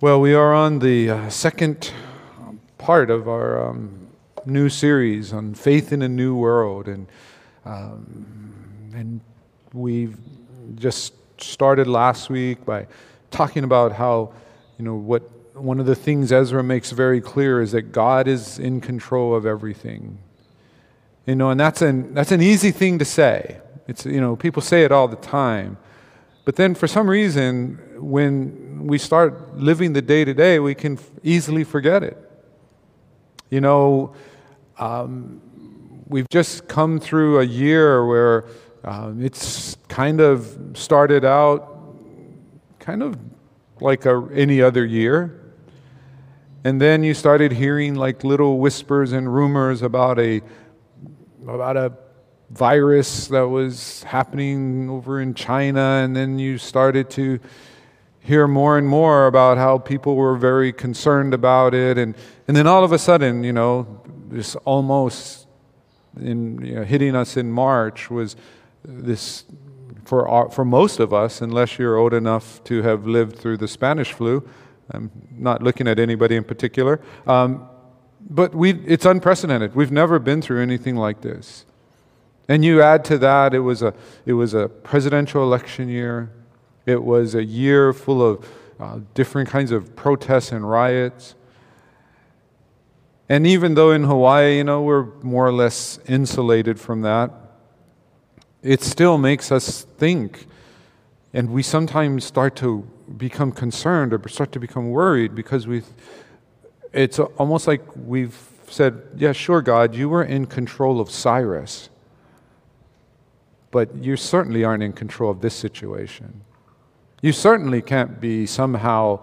Well, we are on the uh, second part of our um, new series on faith in a new world, and um, and we just started last week by talking about how you know what one of the things Ezra makes very clear is that God is in control of everything. You know, and that's an that's an easy thing to say. It's you know people say it all the time, but then for some reason when we start living the day to day, we can easily forget it. You know, um, we've just come through a year where um, it's kind of started out kind of like a, any other year. And then you started hearing like little whispers and rumors about a about a virus that was happening over in China, and then you started to hear more and more about how people were very concerned about it. And, and then all of a sudden, you know, this almost in, you know, hitting us in March was this, for, our, for most of us, unless you're old enough to have lived through the Spanish flu, I'm not looking at anybody in particular, um, but we, it's unprecedented. We've never been through anything like this. And you add to that, it was a, it was a presidential election year. It was a year full of uh, different kinds of protests and riots. And even though in Hawaii, you know, we're more or less insulated from that, it still makes us think. And we sometimes start to become concerned or start to become worried because we it's almost like we've said, yeah, sure, God, you were in control of Cyrus, but you certainly aren't in control of this situation. You certainly can't be somehow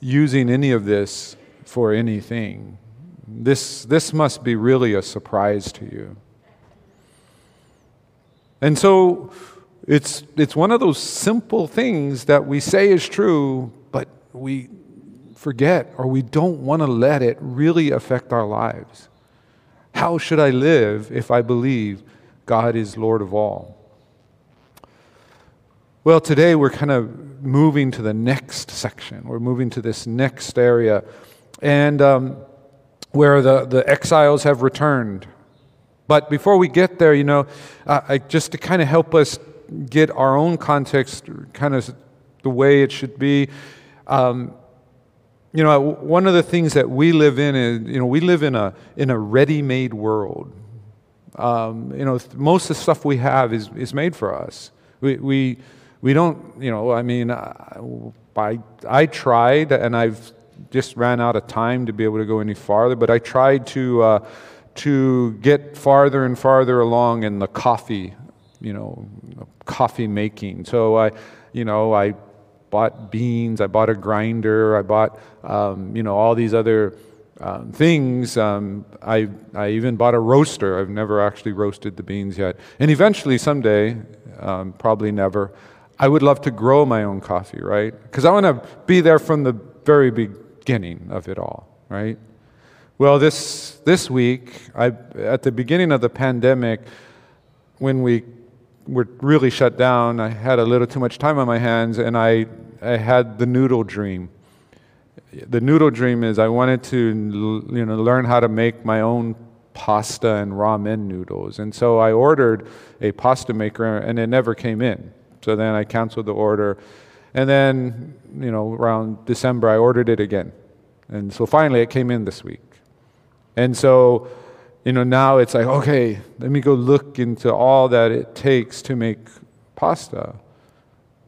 using any of this for anything. This, this must be really a surprise to you. And so it's, it's one of those simple things that we say is true, but we forget or we don't want to let it really affect our lives. How should I live if I believe God is Lord of all? Well, today we're kind of moving to the next section. We're moving to this next area, and um, where the, the exiles have returned. But before we get there, you know, uh, I, just to kind of help us get our own context, kind of the way it should be. Um, you know, one of the things that we live in is, you know, we live in a in a ready-made world. Um, you know, most of the stuff we have is is made for us. We we we don't, you know, I mean, I, I tried and I've just ran out of time to be able to go any farther, but I tried to, uh, to get farther and farther along in the coffee, you know, coffee making. So I, you know, I bought beans, I bought a grinder, I bought, um, you know, all these other um, things. Um, I, I even bought a roaster. I've never actually roasted the beans yet. And eventually, someday, um, probably never, I would love to grow my own coffee, right? Because I want to be there from the very beginning of it all, right? Well, this, this week, I, at the beginning of the pandemic, when we were really shut down, I had a little too much time on my hands, and I, I had the noodle dream. The noodle dream is I wanted to you know, learn how to make my own pasta and ramen noodles. And so I ordered a pasta maker, and it never came in. So then I canceled the order. And then, you know, around December, I ordered it again. And so finally, it came in this week. And so, you know, now it's like, okay, let me go look into all that it takes to make pasta.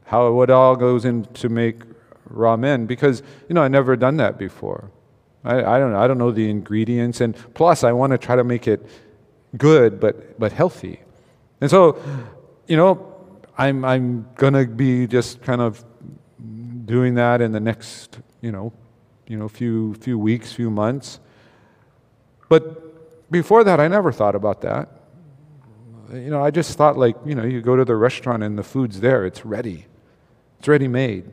How what all goes into make ramen because you know I never done that before. I, I don't know, I don't know the ingredients and plus I want to try to make it good but but healthy. And so, you know, I'm, I'm going to be just kind of doing that in the next, you know, you know, few, few weeks, few months. But before that, I never thought about that. You know, I just thought like, you know, you go to the restaurant and the food's there, it's ready, it's ready made.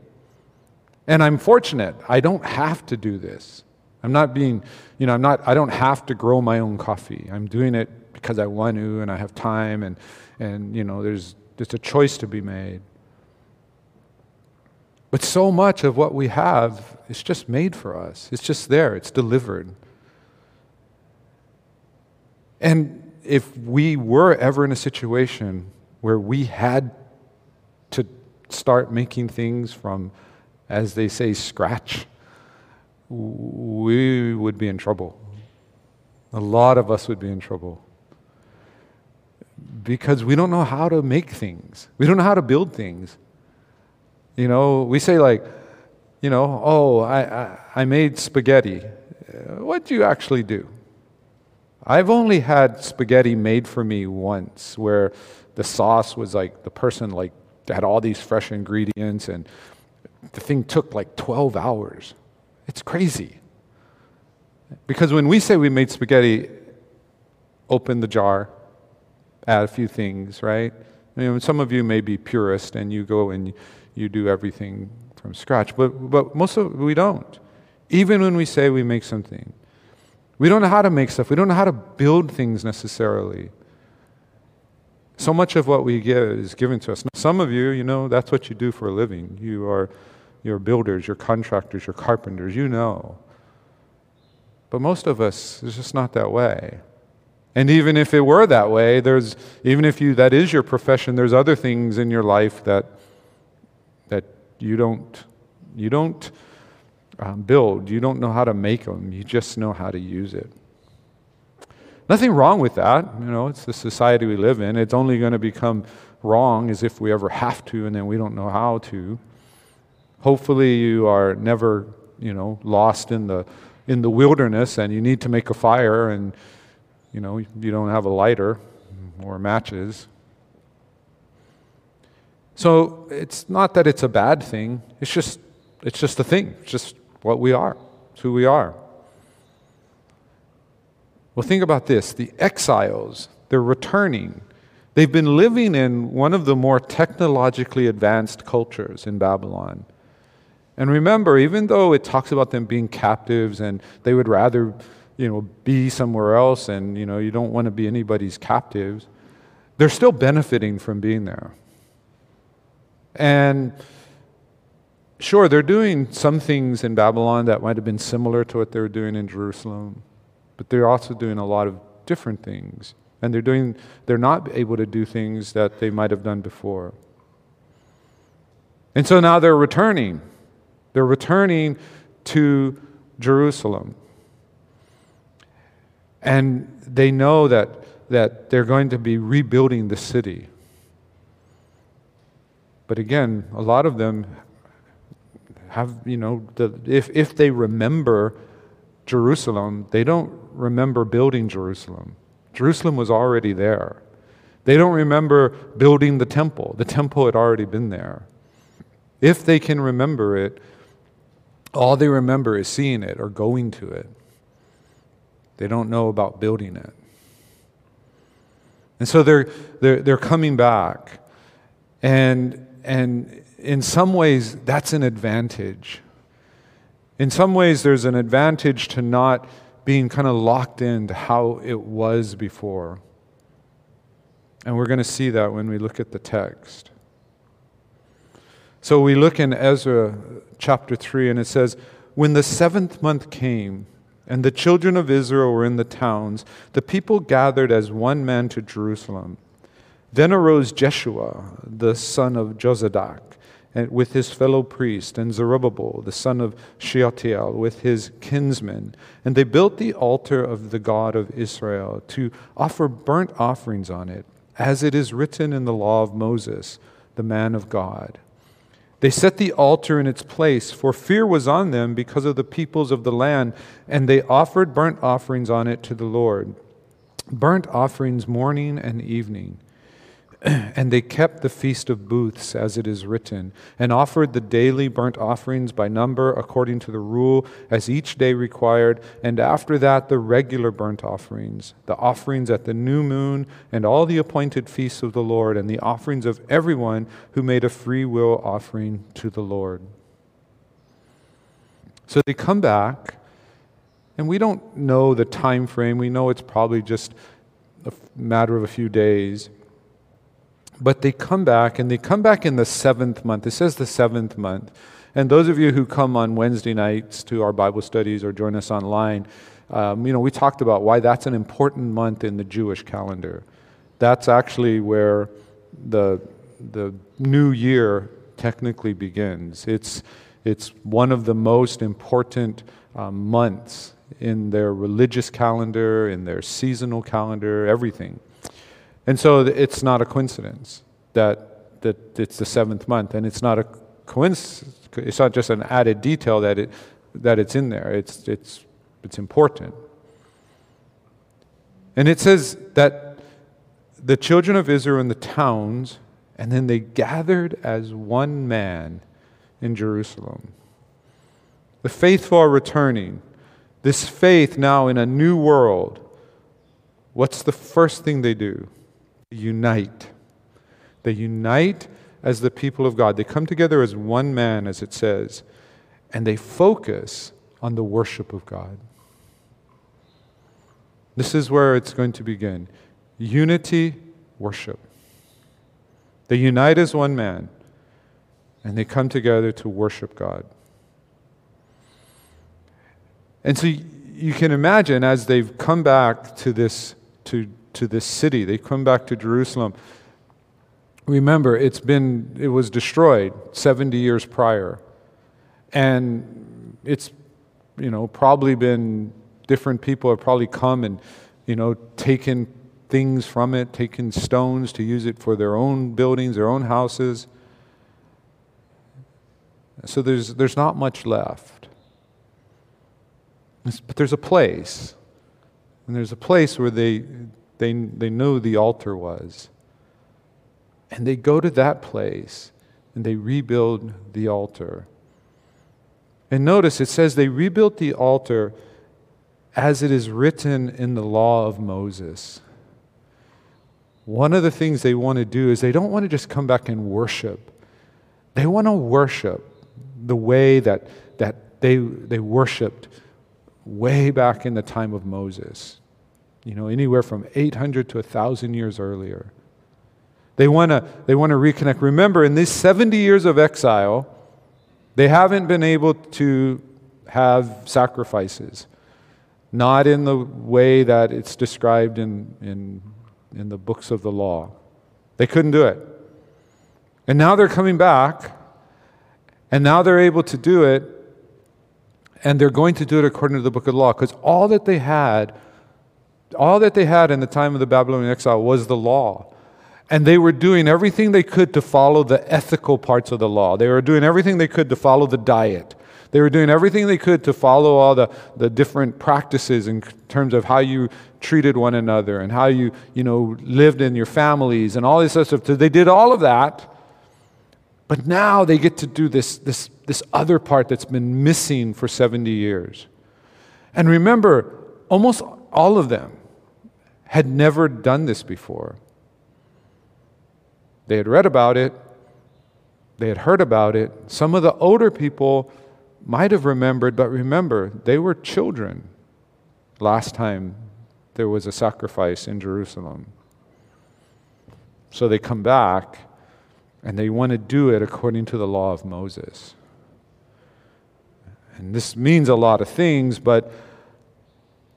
And I'm fortunate, I don't have to do this. I'm not being, you know, I'm not, I don't have to grow my own coffee. I'm doing it because I want to and I have time and, and you know, there's, it's a choice to be made. But so much of what we have is just made for us, it's just there, it's delivered. And if we were ever in a situation where we had to start making things from, as they say, scratch, we would be in trouble. A lot of us would be in trouble. Because we don't know how to make things, we don't know how to build things. You know, we say, like, you know, oh, I, I, I made spaghetti. Uh, what do you actually do? I've only had spaghetti made for me once where the sauce was like the person like had all these fresh ingredients and the thing took like 12 hours. It's crazy. Because when we say we made spaghetti, open the jar, add a few things, right? I mean, some of you may be purist and you go and you do everything from scratch, but, but most of we don't. Even when we say we make something, we don't know how to make stuff. We don't know how to build things necessarily. So much of what we get is given to us. Some of you, you know, that's what you do for a living. You are you're builders, you're contractors, you're carpenters, you know. But most of us, it's just not that way. And even if it were that way, there's even if you that is your profession, there's other things in your life that that you don't you don't um, build. You don't know how to make them. You just know how to use it. Nothing wrong with that. You know, it's the society we live in. It's only going to become wrong as if we ever have to, and then we don't know how to. Hopefully, you are never, you know, lost in the in the wilderness, and you need to make a fire, and you know, you don't have a lighter or matches. So it's not that it's a bad thing. It's just it's just a thing. It's just what we are. It's who we are. Well, think about this the exiles, they're returning. They've been living in one of the more technologically advanced cultures in Babylon. And remember, even though it talks about them being captives and they would rather, you know, be somewhere else and, you know, you don't want to be anybody's captives, they're still benefiting from being there. And sure, they're doing some things in Babylon that might have been similar to what they were doing in Jerusalem, but they're also doing a lot of different things. And they're doing they're not able to do things that they might have done before. And so now they're returning. They're returning to Jerusalem. And they know that, that they're going to be rebuilding the city. But again, a lot of them have, you know, the, if, if they remember Jerusalem, they don't remember building Jerusalem. Jerusalem was already there. They don't remember building the temple. The temple had already been there. If they can remember it, all they remember is seeing it or going to it. They don't know about building it. And so they're, they're, they're coming back. And, and in some ways, that's an advantage. In some ways, there's an advantage to not being kind of locked into how it was before. And we're going to see that when we look at the text. So we look in Ezra chapter 3, and it says, When the seventh month came, and the children of Israel were in the towns, the people gathered as one man to Jerusalem. Then arose Jeshua, the son of Jozadak, with his fellow priest, and Zerubbabel, the son of Shealtiel, with his kinsmen. And they built the altar of the God of Israel to offer burnt offerings on it, as it is written in the law of Moses, the man of God. They set the altar in its place, for fear was on them because of the peoples of the land, and they offered burnt offerings on it to the Lord. Burnt offerings morning and evening. and they kept the feast of booths as it is written, and offered the daily burnt offerings by number according to the rule as each day required, and after that the regular burnt offerings, the offerings at the new moon, and all the appointed feasts of the Lord, and the offerings of everyone who made a free will offering to the Lord. So they come back, and we don't know the time frame. We know it's probably just a matter of a few days. But they come back, and they come back in the seventh month. It says the seventh month. And those of you who come on Wednesday nights to our Bible studies or join us online, um, you know, we talked about why that's an important month in the Jewish calendar. That's actually where the, the new year technically begins. It's, it's one of the most important um, months in their religious calendar, in their seasonal calendar, everything. And so it's not a coincidence that, that it's the seventh month, and it's not a coincidence. It's not just an added detail that, it, that it's in there. It's, it's, it's important. And it says that the children of Israel in the towns, and then they gathered as one man in Jerusalem. The faithful are returning. This faith now in a new world. What's the first thing they do? Unite. They unite as the people of God. They come together as one man, as it says, and they focus on the worship of God. This is where it's going to begin unity, worship. They unite as one man, and they come together to worship God. And so you can imagine as they've come back to this, to, to this city, they come back to Jerusalem. Remember, it's been, it was destroyed 70 years prior. And it's, you know, probably been, different people have probably come and, you know, taken things from it, taken stones to use it for their own buildings, their own houses. So there's, there's not much left. But there's a place. And there's a place where they, they, they know the altar was. And they go to that place and they rebuild the altar. And notice it says they rebuilt the altar as it is written in the law of Moses. One of the things they want to do is they don't want to just come back and worship. They want to worship the way that, that they, they worshiped way back in the time of Moses, you know, anywhere from 800 to 1,000 years earlier. They want to they want to reconnect. Remember, in these 70 years of exile, they haven't been able to have sacrifices, not in the way that it's described in, in, in the books of the law. They couldn't do it. And now they're coming back, and now they're able to do it and they're going to do it according to the book of the law because all that they had all that they had in the time of the babylonian exile was the law and they were doing everything they could to follow the ethical parts of the law they were doing everything they could to follow the diet they were doing everything they could to follow all the, the different practices in terms of how you treated one another and how you, you know, lived in your families and all this other stuff. So they did all of that. But now they get to do this, this this other part that's been missing for 70 years. And remember, almost all of them had never done this before. They had read about it, they had heard about it. Some of the older people might have remembered, but remember, they were children last time there was a sacrifice in Jerusalem. So they come back and they want to do it according to the law of Moses. And this means a lot of things, but,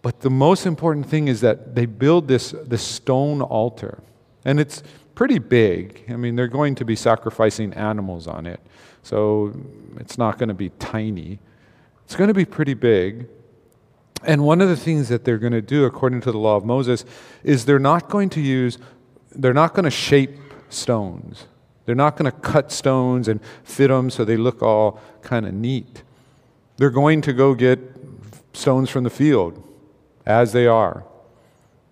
but the most important thing is that they build this, this stone altar. And it's pretty big. I mean, they're going to be sacrificing animals on it. So it's not going to be tiny. It's going to be pretty big. And one of the things that they're going to do, according to the law of Moses, is they're not going to use, they're not going to shape stones. They're not going to cut stones and fit them so they look all kind of neat. They're going to go get stones from the field as they are.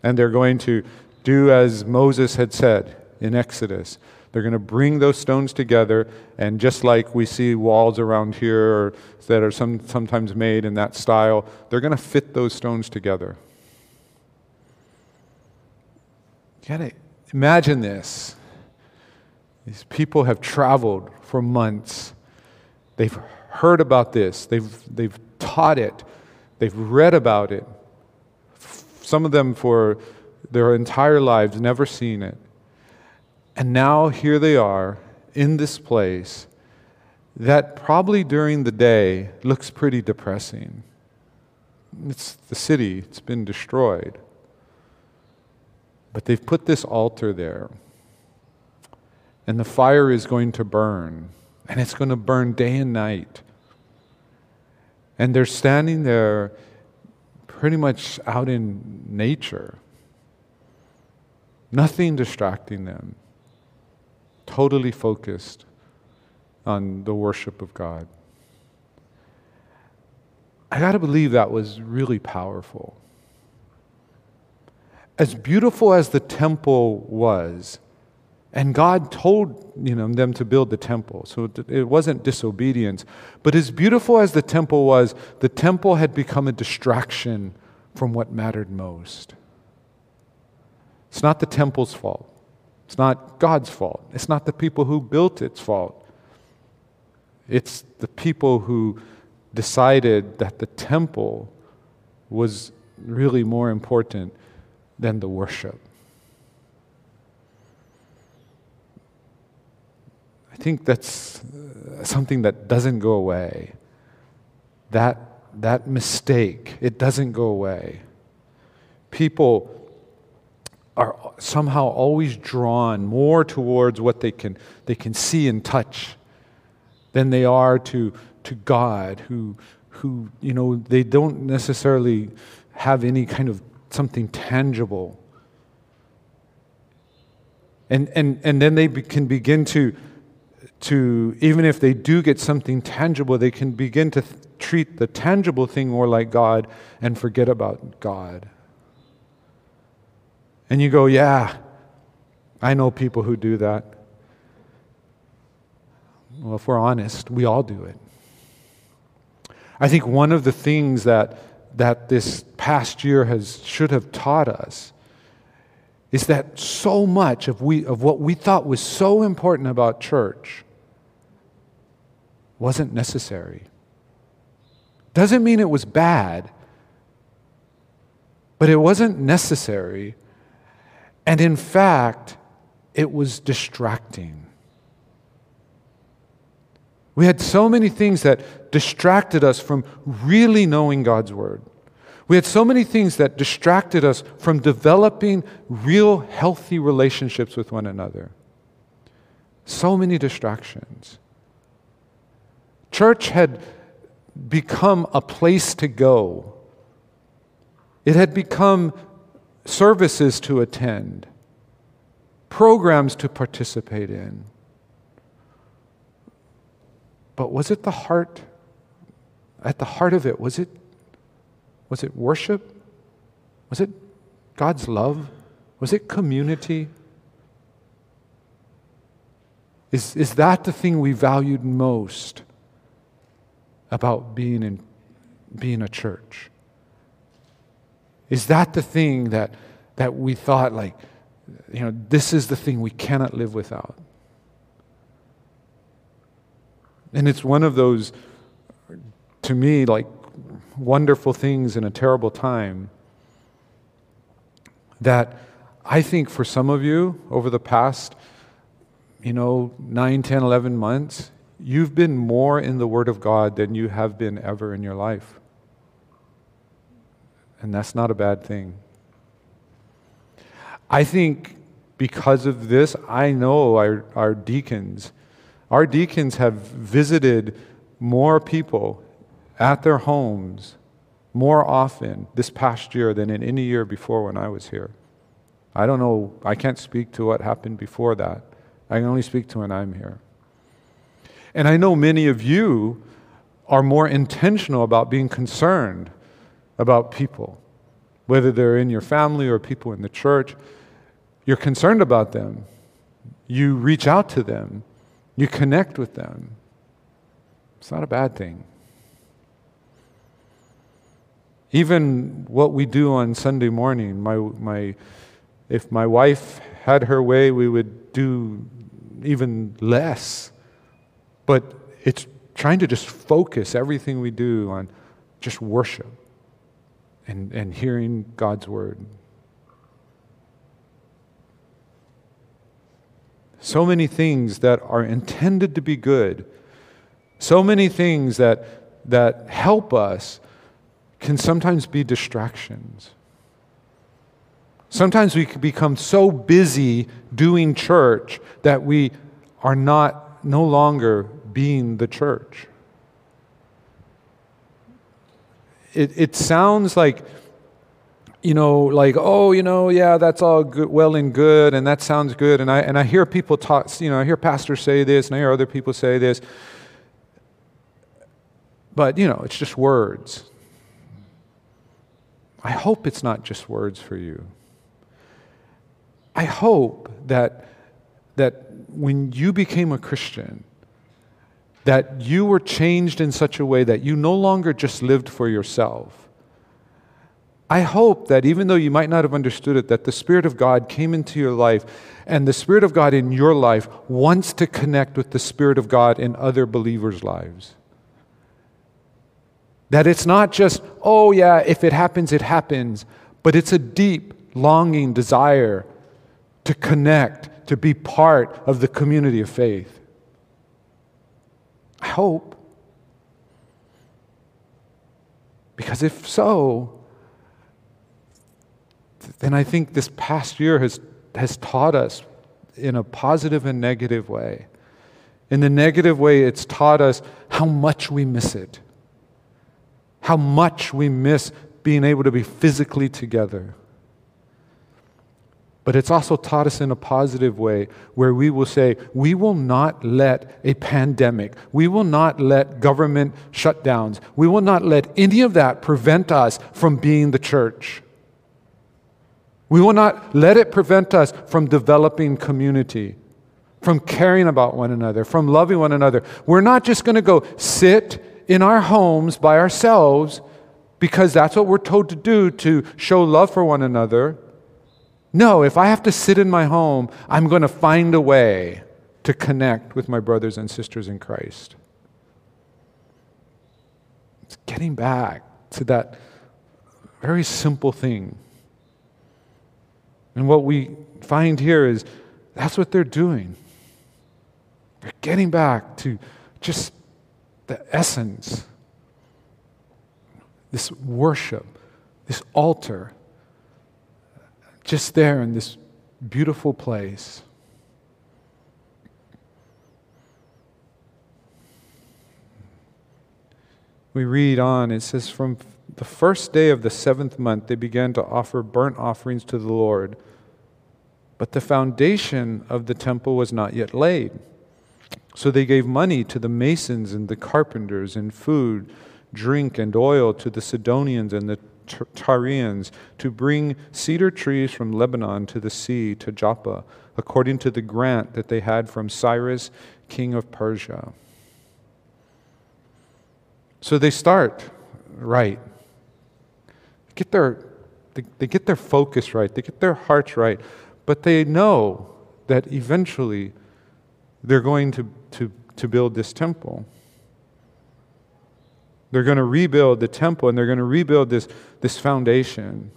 And they're going to do as Moses had said in Exodus. They're going to bring those stones together, and just like we see walls around here that are some, sometimes made in that style, they're going to fit those stones together. You gotta imagine this. These people have traveled for months. They've heard about this, they've, they've taught it, they've read about it. Some of them for their entire lives, never seen it. And now here they are in this place, that probably during the day looks pretty depressing. It's the city, it's been destroyed. But they've put this altar there. And the fire is going to burn. And it's going to burn day and night. And they're standing there pretty much out in nature. Nothing distracting them. Totally focused on the worship of God. I got to believe that was really powerful. As beautiful as the temple was, and God told you know, them to build the temple, so it wasn't disobedience. But as beautiful as the temple was, the temple had become a distraction from what mattered most. It's not the temple's fault. It's not God's fault. It's not the people who built its fault. It's the people who decided that the temple was really more important than the worship. I think that's uh, something that doesn't go away. That, that mistake, it doesn't go away. People are somehow always drawn more towards what they can, they can see and touch than they are to, to God, who, who, you know, they don't necessarily have any kind of something tangible. And, and, and then they be, can begin to, to, even if they do get something tangible, they can begin to th- treat the tangible thing more like God and forget about God. And you go, yeah, I know people who do that. Well, if we're honest, we all do it. I think one of the things that, that this past year has, should have taught us is that so much of, we, of what we thought was so important about church wasn't necessary. Doesn't mean it was bad, but it wasn't necessary. And in fact, it was distracting. We had so many things that distracted us from really knowing God's Word. We had so many things that distracted us from developing real healthy relationships with one another. So many distractions. Church had become a place to go, it had become services to attend, programs to participate in. But was it the heart? At the heart of it, was it, was it worship? Was it God's love? Was it community? Is, is that the thing we valued most about being, in, being a church? Is that the thing that, that we thought, like, you know, this is the thing we cannot live without? And it's one of those, to me, like wonderful things in a terrible time that I think for some of you over the past, you know, 9, 10, 11 months, you've been more in the Word of God than you have been ever in your life. And that's not a bad thing. I think because of this, I know our, our deacons our deacons have visited more people at their homes more often this past year than in any year before when I was here. I don't know, I can't speak to what happened before that. I can only speak to when I'm here. And I know many of you are more intentional about being concerned about people, whether they're in your family or people in the church. You're concerned about them. You reach out to them. You connect with them. It's not a bad thing. Even what we do on Sunday morning, my, my, if my wife had her way, we would do even less. But it's trying to just focus everything we do on just worship and, and hearing God's word. so many things that are intended to be good, So many things that, that help us can sometimes be distractions. Sometimes we become so busy doing church that we are not no longer being the church. It, it sounds like, you know, like, oh, you know, yeah, that's all good, well and good, and that sounds good. And I, and I hear people talk, you know, I hear pastors say this, and I hear other people say this. But, you know, it's just words. I hope it's not just words for you. I hope that, that when you became a Christian, that you were changed in such a way that you no longer just lived for yourself. I hope that even though you might not have understood it, that the Spirit of God came into your life, and the Spirit of God in your life wants to connect with the Spirit of God in other believers' lives. That it's not just, oh, yeah, if it happens, it happens, but it's a deep longing desire to connect, to be part of the community of faith. I hope. Because if so, then I think this past year has, has taught us in a positive and negative way. In the negative way, it's taught us how much we miss it how much we miss being able to be physically together. But it's also taught us in a positive way where we will say, we will not let a pandemic, we will not let government shutdowns, we will not let any of that prevent us from being the church. We will not let it prevent us from developing community, from caring about one another, from loving one another. We're not just going to go sit in our homes by ourselves because that's what we're told to do to show love for one another. No, if I have to sit in my home, I'm going to find a way to connect with my brothers and sisters in Christ. It's getting back to that very simple thing. And what we find here is that's what they're doing. They're getting back to just the essence, this worship, this altar, just there in this beautiful place. We read on, it says, From the first day of the seventh month, they began to offer burnt offerings to the Lord. But the foundation of the temple was not yet laid. So they gave money to the masons and the carpenters, and food, drink, and oil to the Sidonians and the Tyrians to bring cedar trees from Lebanon to the sea to Joppa, according to the grant that they had from Cyrus, king of Persia. So they start right. Get their, they, they get their focus right, they get their hearts right, but they know that eventually they're going to to, to build this temple. They're going to rebuild the temple and they're going to rebuild this, this foundation.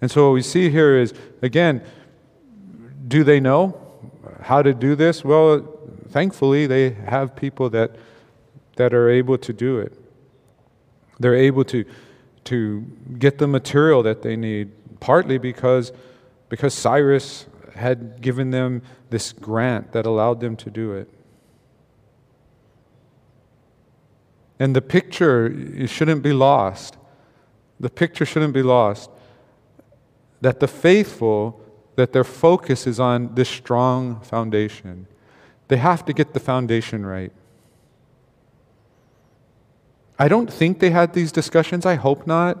And so what we see here is, again, do they know how to do this? Well, thankfully, they have people that, that are able to do it. They're able to, to get the material that they need, partly because, because Cyrus had given them this grant that allowed them to do it. And the picture shouldn't be lost. The picture shouldn't be lost. That the faithful, that their focus is on this strong foundation. They have to get the foundation right. I don't think they had these discussions. I hope not.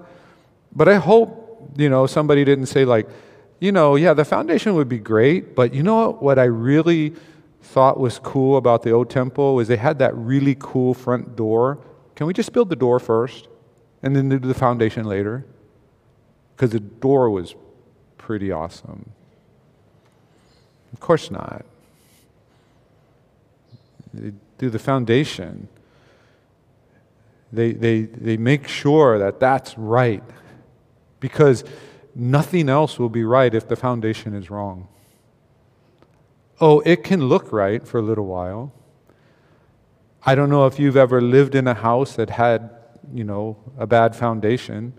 But I hope, you know, somebody didn't say, like, you know, yeah, the foundation would be great, but you know what I really thought was cool about the old temple was they had that really cool front door. Can we just build the door first and then do the foundation later? Because the door was pretty awesome. Of course not. They do the foundation. They, they, they make sure that that's right. Because nothing else will be right if the foundation is wrong. Oh, it can look right for a little while. I don't know if you've ever lived in a house that had, you know, a bad foundation.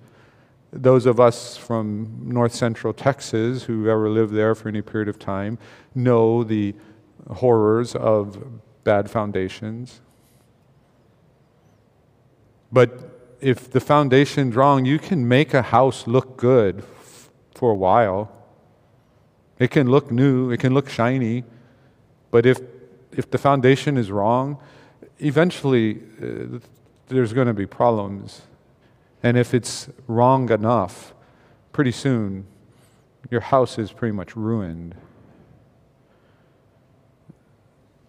Those of us from north central Texas who've ever lived there for any period of time know the horrors of bad foundations. But if the foundation's wrong, you can make a house look good for a while. It can look new, it can look shiny, but if, if the foundation is wrong, eventually uh, there's going to be problems. And if it's wrong enough, pretty soon your house is pretty much ruined.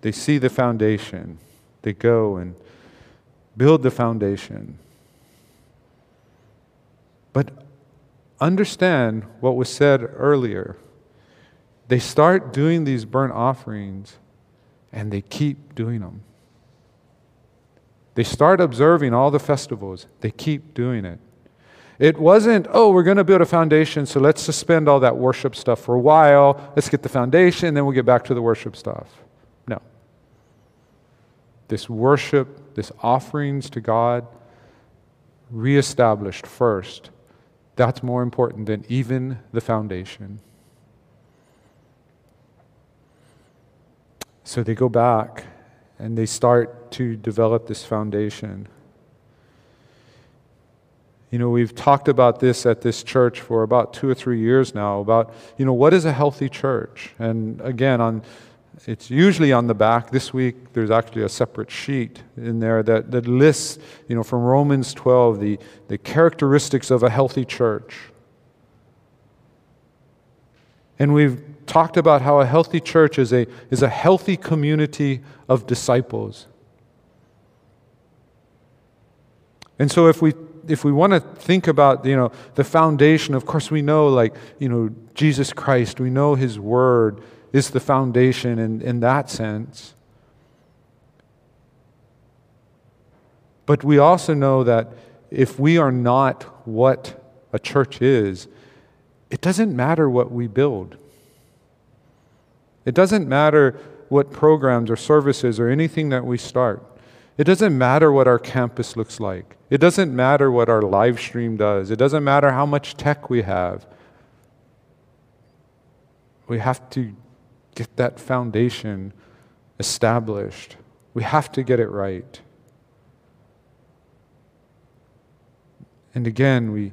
They see the foundation, they go and build the foundation. But understand what was said earlier. They start doing these burnt offerings and they keep doing them. They start observing all the festivals, they keep doing it. It wasn't, oh, we're going to build a foundation, so let's suspend all that worship stuff for a while. Let's get the foundation, then we'll get back to the worship stuff. No. This worship, this offerings to God, reestablished first. That's more important than even the foundation. So they go back and they start to develop this foundation. You know, we've talked about this at this church for about two or three years now about, you know, what is a healthy church? And again, on it's usually on the back. This week, there's actually a separate sheet in there that, that lists, you know, from Romans 12, the, the characteristics of a healthy church. And we've talked about how a healthy church is a, is a healthy community of disciples. And so if we if we want to think about you know the foundation, of course we know like you know Jesus Christ, we know his word is the foundation in, in that sense. But we also know that if we are not what a church is, it doesn't matter what we build. It doesn't matter what programs or services or anything that we start. It doesn't matter what our campus looks like. It doesn't matter what our live stream does. It doesn't matter how much tech we have. We have to get that foundation established. We have to get it right. And again, we,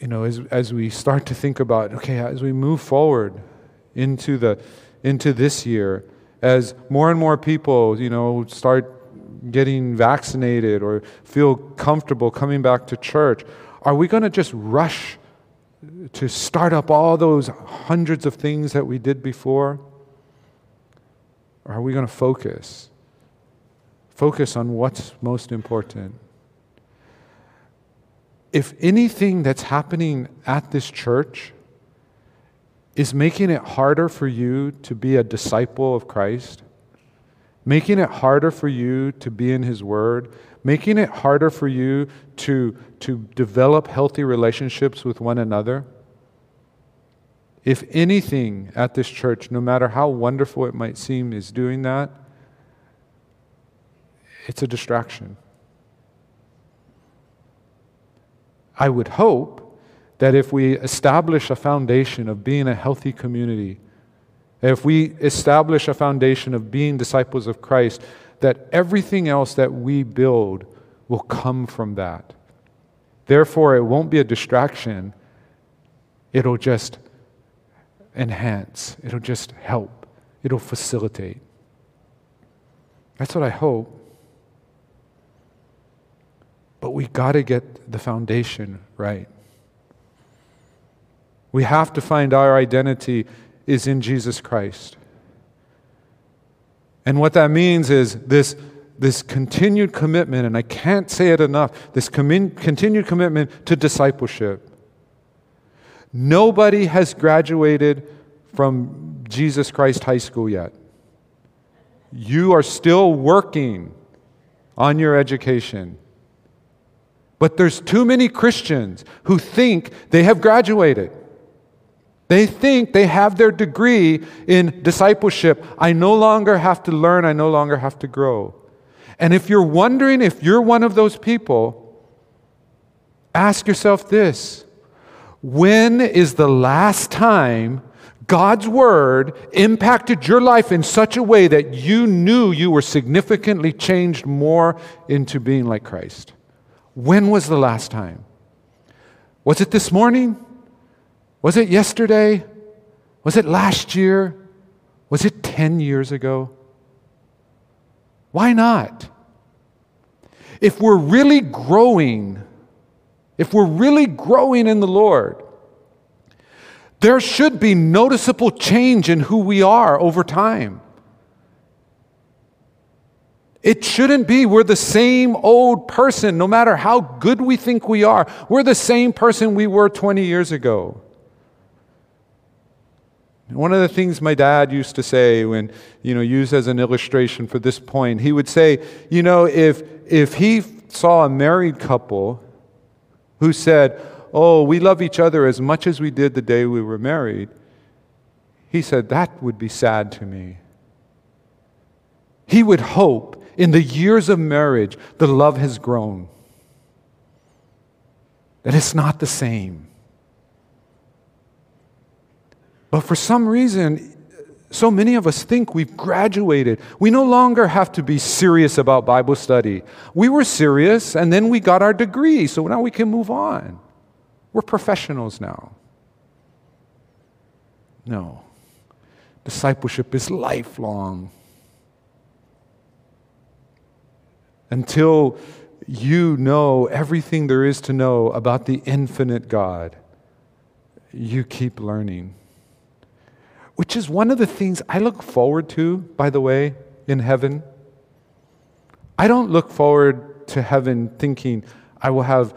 you know, as, as we start to think about, okay, as we move forward, into, the, into this year as more and more people, you know, start getting vaccinated or feel comfortable coming back to church, are we going to just rush to start up all those hundreds of things that we did before? Or are we going to focus? Focus on what's most important. If anything that's happening at this church is making it harder for you to be a disciple of Christ, making it harder for you to be in His Word, making it harder for you to, to develop healthy relationships with one another. If anything at this church, no matter how wonderful it might seem, is doing that, it's a distraction. I would hope that if we establish a foundation of being a healthy community, if we establish a foundation of being disciples of Christ, that everything else that we build will come from that. Therefore, it won't be a distraction, it'll just enhance, it'll just help, it'll facilitate. That's what I hope. But we got to get the foundation right. We have to find our identity is in Jesus Christ. And what that means is this, this continued commitment, and I can't say it enough this com- continued commitment to discipleship. Nobody has graduated from Jesus Christ High School yet. You are still working on your education. But there's too many Christians who think they have graduated. They think they have their degree in discipleship. I no longer have to learn, I no longer have to grow. And if you're wondering if you're one of those people, ask yourself this When is the last time God's word impacted your life in such a way that you knew you were significantly changed more into being like Christ? When was the last time? Was it this morning? Was it yesterday? Was it last year? Was it 10 years ago? Why not? If we're really growing, if we're really growing in the Lord, there should be noticeable change in who we are over time. It shouldn't be we're the same old person, no matter how good we think we are. We're the same person we were 20 years ago. One of the things my dad used to say when, you know, used as an illustration for this point, he would say, you know, if, if he saw a married couple who said, oh, we love each other as much as we did the day we were married, he said, that would be sad to me. He would hope in the years of marriage the love has grown, that it's not the same. But for some reason, so many of us think we've graduated. We no longer have to be serious about Bible study. We were serious and then we got our degree, so now we can move on. We're professionals now. No. Discipleship is lifelong. Until you know everything there is to know about the infinite God, you keep learning. Which is one of the things I look forward to, by the way, in heaven. I don't look forward to heaven thinking I will have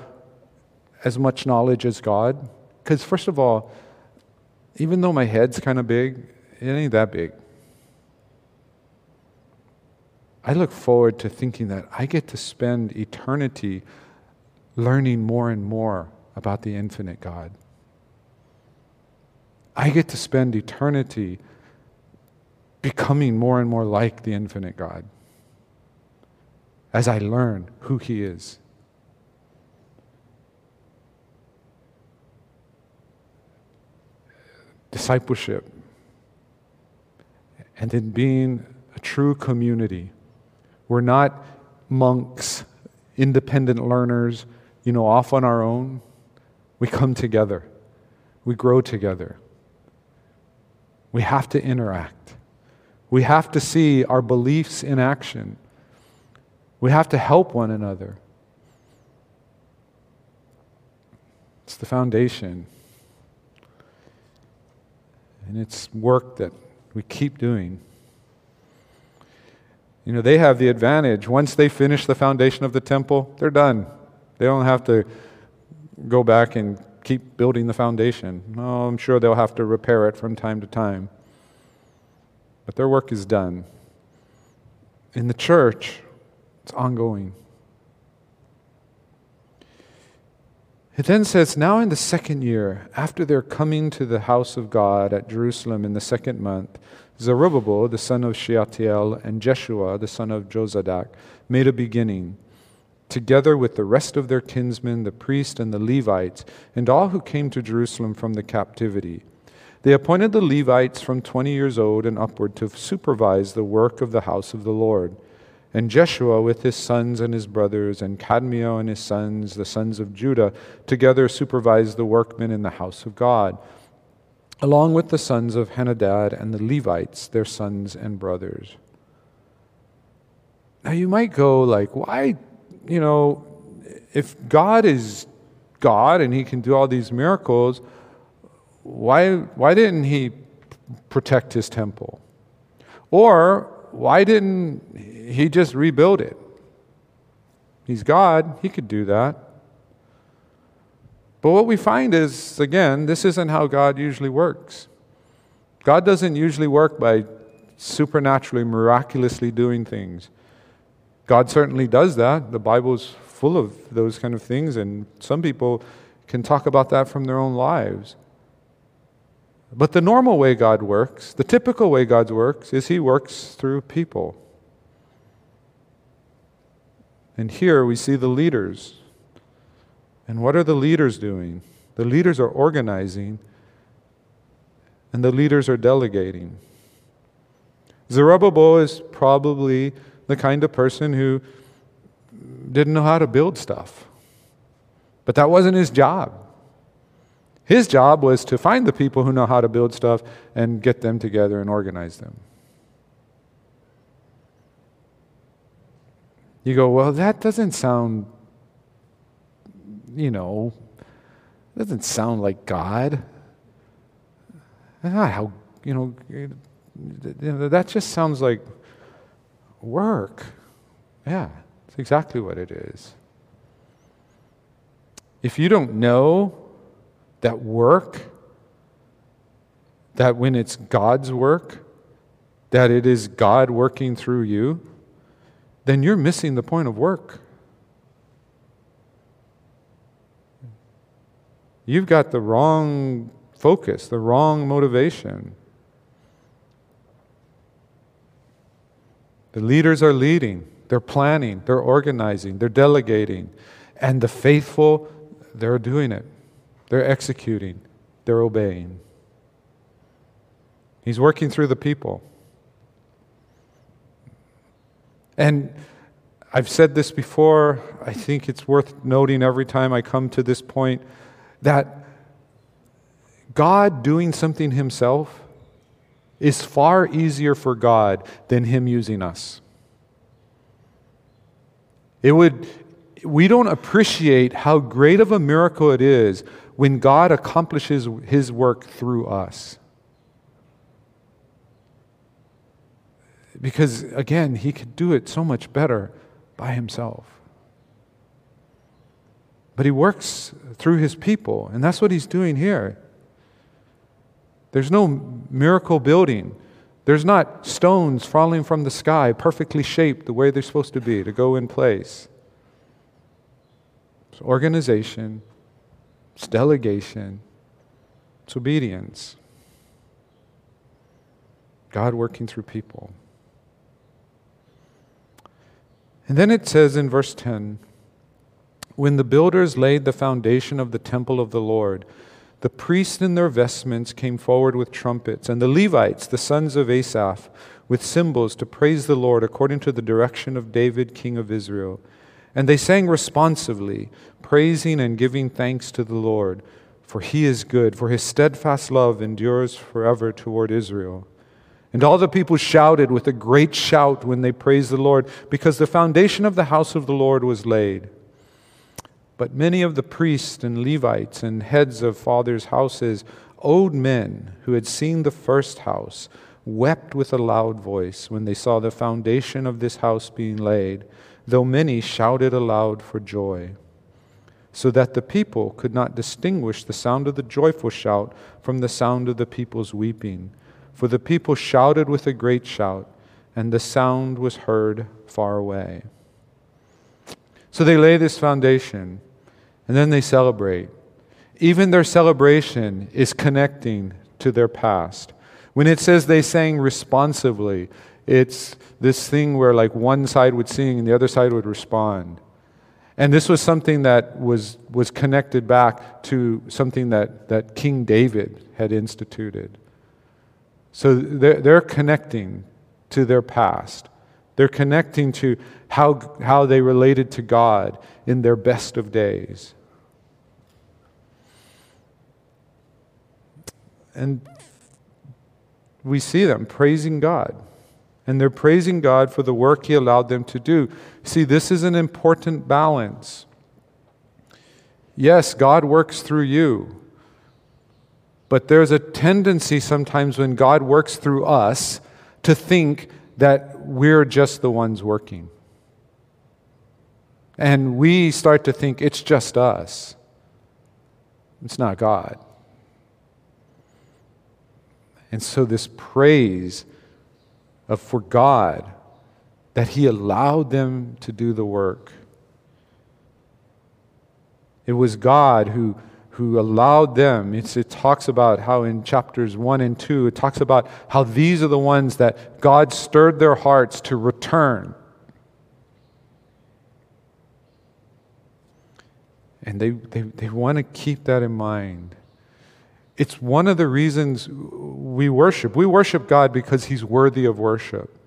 as much knowledge as God. Because, first of all, even though my head's kind of big, it ain't that big. I look forward to thinking that I get to spend eternity learning more and more about the infinite God. I get to spend eternity becoming more and more like the infinite God as I learn who He is. discipleship, and in being a true community. We're not monks, independent learners, you know, off on our own. We come together, we grow together. We have to interact. We have to see our beliefs in action. We have to help one another. It's the foundation. And it's work that we keep doing. You know, they have the advantage. Once they finish the foundation of the temple, they're done. They don't have to go back and keep building the foundation. Oh, I'm sure they'll have to repair it from time to time. But their work is done. In the church, it's ongoing. It then says, Now in the second year, after their coming to the house of God at Jerusalem in the second month, Zerubbabel, the son of Shealtiel, and Jeshua, the son of Jozadak, made a beginning, together with the rest of their kinsmen, the priests and the Levites, and all who came to Jerusalem from the captivity. They appointed the Levites from twenty years old and upward to supervise the work of the house of the Lord and Jeshua with his sons and his brothers, and Kadmiel and his sons, the sons of Judah, together supervised the workmen in the house of God, along with the sons of Henadad and the Levites, their sons and brothers. Now you might go like, why, you know, if God is God and he can do all these miracles, why, why didn't he protect his temple? Or why didn't he just rebuild it? He's God, he could do that. But what we find is, again, this isn't how God usually works. God doesn't usually work by supernaturally, miraculously doing things. God certainly does that. The Bible's full of those kind of things, and some people can talk about that from their own lives. But the normal way God works, the typical way God works, is He works through people. And here we see the leaders. And what are the leaders doing? The leaders are organizing, and the leaders are delegating. Zerubbabel is probably the kind of person who didn't know how to build stuff. But that wasn't his job. His job was to find the people who know how to build stuff and get them together and organize them. You go, well, that doesn't sound, you know, doesn't sound like God. Not how, you know, that just sounds like work. Yeah, it's exactly what it is. If you don't know that work, that when it's God's work, that it is God working through you, then you're missing the point of work. You've got the wrong focus, the wrong motivation. The leaders are leading, they're planning, they're organizing, they're delegating, and the faithful, they're doing it. They're executing, they're obeying. He's working through the people. And I've said this before, I think it's worth noting every time I come to this point that God doing something Himself is far easier for God than Him using us. It would, we don't appreciate how great of a miracle it is when God accomplishes his work through us. Because, again, he could do it so much better by himself. But he works through his people, and that's what he's doing here. There's no miracle building. There's not stones falling from the sky, perfectly shaped the way they're supposed to be to go in place. It's organization, it's delegation, it's obedience. God working through people. And then it says in verse 10 When the builders laid the foundation of the temple of the Lord, the priests in their vestments came forward with trumpets, and the Levites, the sons of Asaph, with cymbals to praise the Lord according to the direction of David, king of Israel. And they sang responsively, praising and giving thanks to the Lord, for he is good, for his steadfast love endures forever toward Israel. And all the people shouted with a great shout when they praised the Lord, because the foundation of the house of the Lord was laid. But many of the priests and Levites and heads of fathers' houses, old men who had seen the first house, wept with a loud voice when they saw the foundation of this house being laid though many shouted aloud for joy, so that the people could not distinguish the sound of the joyful shout from the sound of the people's weeping. For the people shouted with a great shout, and the sound was heard far away. So they lay this foundation, and then they celebrate. Even their celebration is connecting to their past. When it says they sang responsively, it's this thing where like one side would sing and the other side would respond. And this was something that was, was connected back to something that, that King David had instituted. So they're, they're connecting to their past. They're connecting to how, how they related to God in their best of days. And we see them praising God and they're praising God for the work He allowed them to do. See, this is an important balance. Yes, God works through you, but there's a tendency sometimes when God works through us to think that we're just the ones working. And we start to think it's just us, it's not God. And so, this praise of for God that He allowed them to do the work. It was God who, who allowed them. It's, it talks about how in chapters 1 and 2, it talks about how these are the ones that God stirred their hearts to return. And they, they, they want to keep that in mind. It's one of the reasons we worship. We worship God because He's worthy of worship.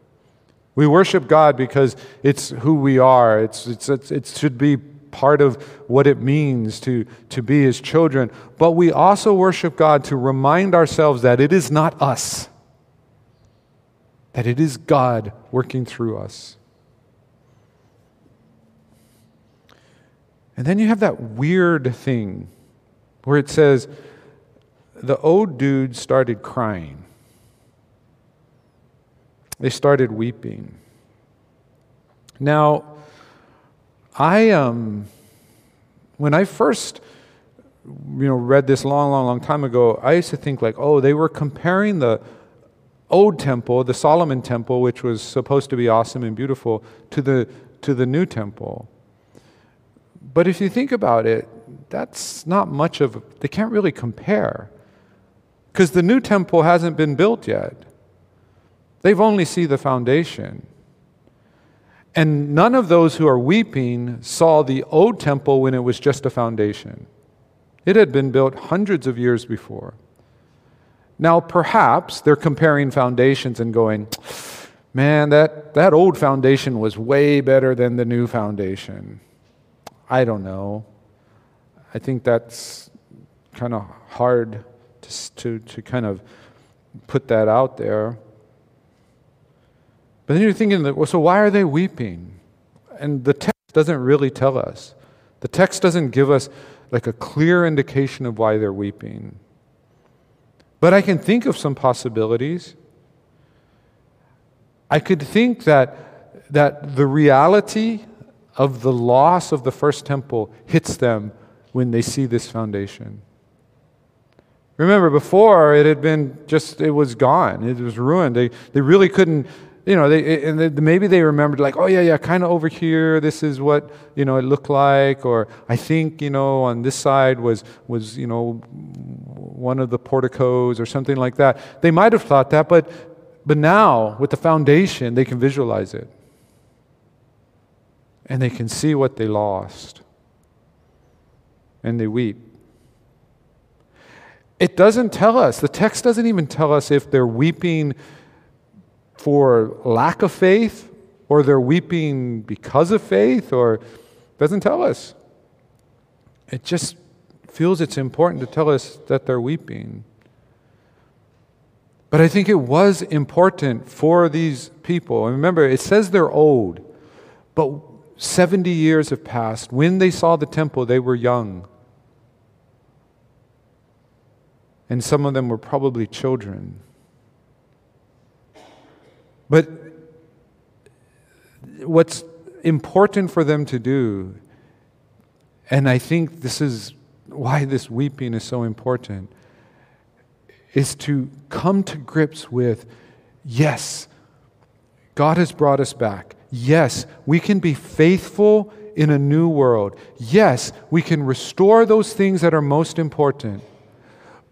We worship God because it's who we are. It's, it's, it's, it should be part of what it means to, to be His children. But we also worship God to remind ourselves that it is not us, that it is God working through us. And then you have that weird thing where it says, the old dude started crying. They started weeping. Now, I um, when I first you know read this long, long, long time ago, I used to think like, oh, they were comparing the old temple, the Solomon temple, which was supposed to be awesome and beautiful, to the to the new temple. But if you think about it, that's not much of they can't really compare. Because the new temple hasn't been built yet. They've only seen the foundation. And none of those who are weeping saw the old temple when it was just a foundation. It had been built hundreds of years before. Now, perhaps they're comparing foundations and going, man, that, that old foundation was way better than the new foundation. I don't know. I think that's kind of hard to, to, to kind of put that out there. But then you're thinking, well, so why are they weeping? And the text doesn't really tell us. The text doesn't give us like a clear indication of why they're weeping. But I can think of some possibilities. I could think that, that the reality of the loss of the first temple hits them when they see this foundation. Remember, before it had been just, it was gone, it was ruined. They, they really couldn't you know, they, and they, maybe they remembered like, oh yeah, yeah, kind of over here. This is what you know it looked like, or I think you know on this side was was you know one of the porticos or something like that. They might have thought that, but but now with the foundation, they can visualize it, and they can see what they lost, and they weep. It doesn't tell us. The text doesn't even tell us if they're weeping for lack of faith or they're weeping because of faith or doesn't tell us. It just feels it's important to tell us that they're weeping. But I think it was important for these people. And remember, it says they're old, but 70 years have passed. When they saw the temple, they were young. And some of them were probably children. But what's important for them to do, and I think this is why this weeping is so important, is to come to grips with yes, God has brought us back. Yes, we can be faithful in a new world. Yes, we can restore those things that are most important,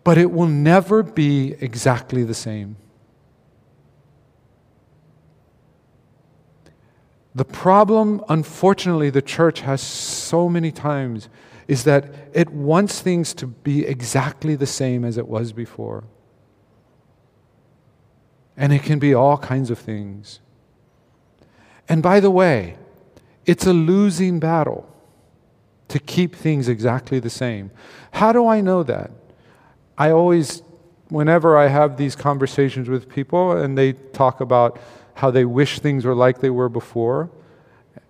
but it will never be exactly the same. The problem, unfortunately, the church has so many times is that it wants things to be exactly the same as it was before. And it can be all kinds of things. And by the way, it's a losing battle to keep things exactly the same. How do I know that? I always, whenever I have these conversations with people and they talk about how they wish things were like they were before,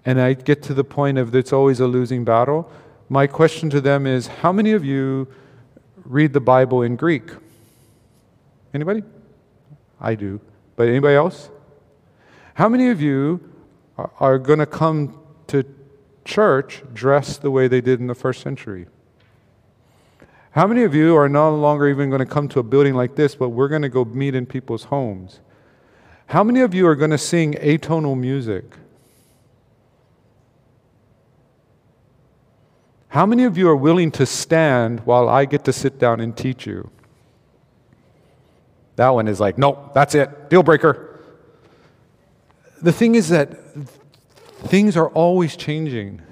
and I get to the point of it's always a losing battle, my question to them is how many of you read the Bible in Greek? Anybody? I do. But anybody else? How many of you are, are going to come to church dressed the way they did in the first century? How many of you are no longer even going to come to a building like this, but we're going to go meet in people's homes? How many of you are going to sing atonal music? How many of you are willing to stand while I get to sit down and teach you? That one is like, nope, that's it, deal breaker. The thing is that things are always changing.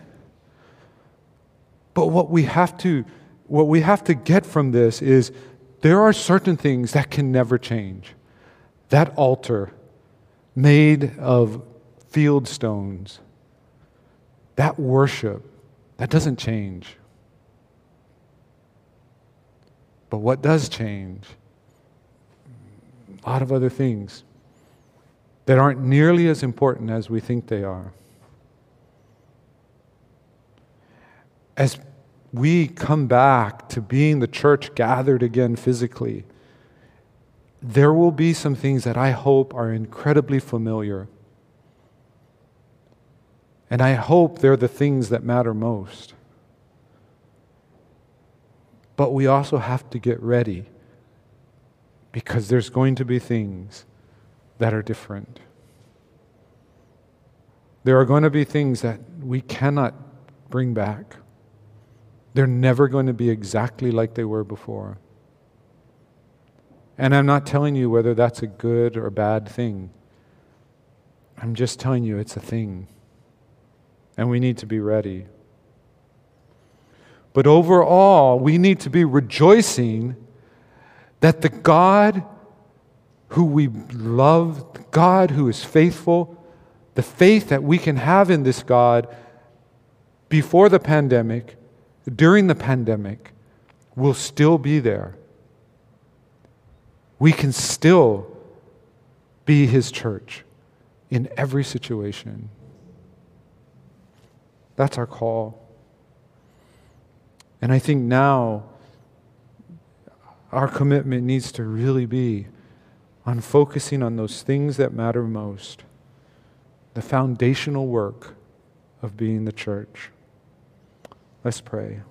But what we have to what we have to get from this is there are certain things that can never change. That altar made of field stones, that worship, that doesn't change. But what does change? A lot of other things that aren't nearly as important as we think they are. As we come back to being the church gathered again physically, there will be some things that I hope are incredibly familiar. And I hope they're the things that matter most. But we also have to get ready because there's going to be things that are different. There are going to be things that we cannot bring back. They're never going to be exactly like they were before. And I'm not telling you whether that's a good or bad thing. I'm just telling you it's a thing. And we need to be ready. But overall, we need to be rejoicing that the God who we love, God who is faithful, the faith that we can have in this God before the pandemic, during the pandemic will still be there. We can still be His church in every situation. That's our call. And I think now our commitment needs to really be on focusing on those things that matter most the foundational work of being the church. Let's pray.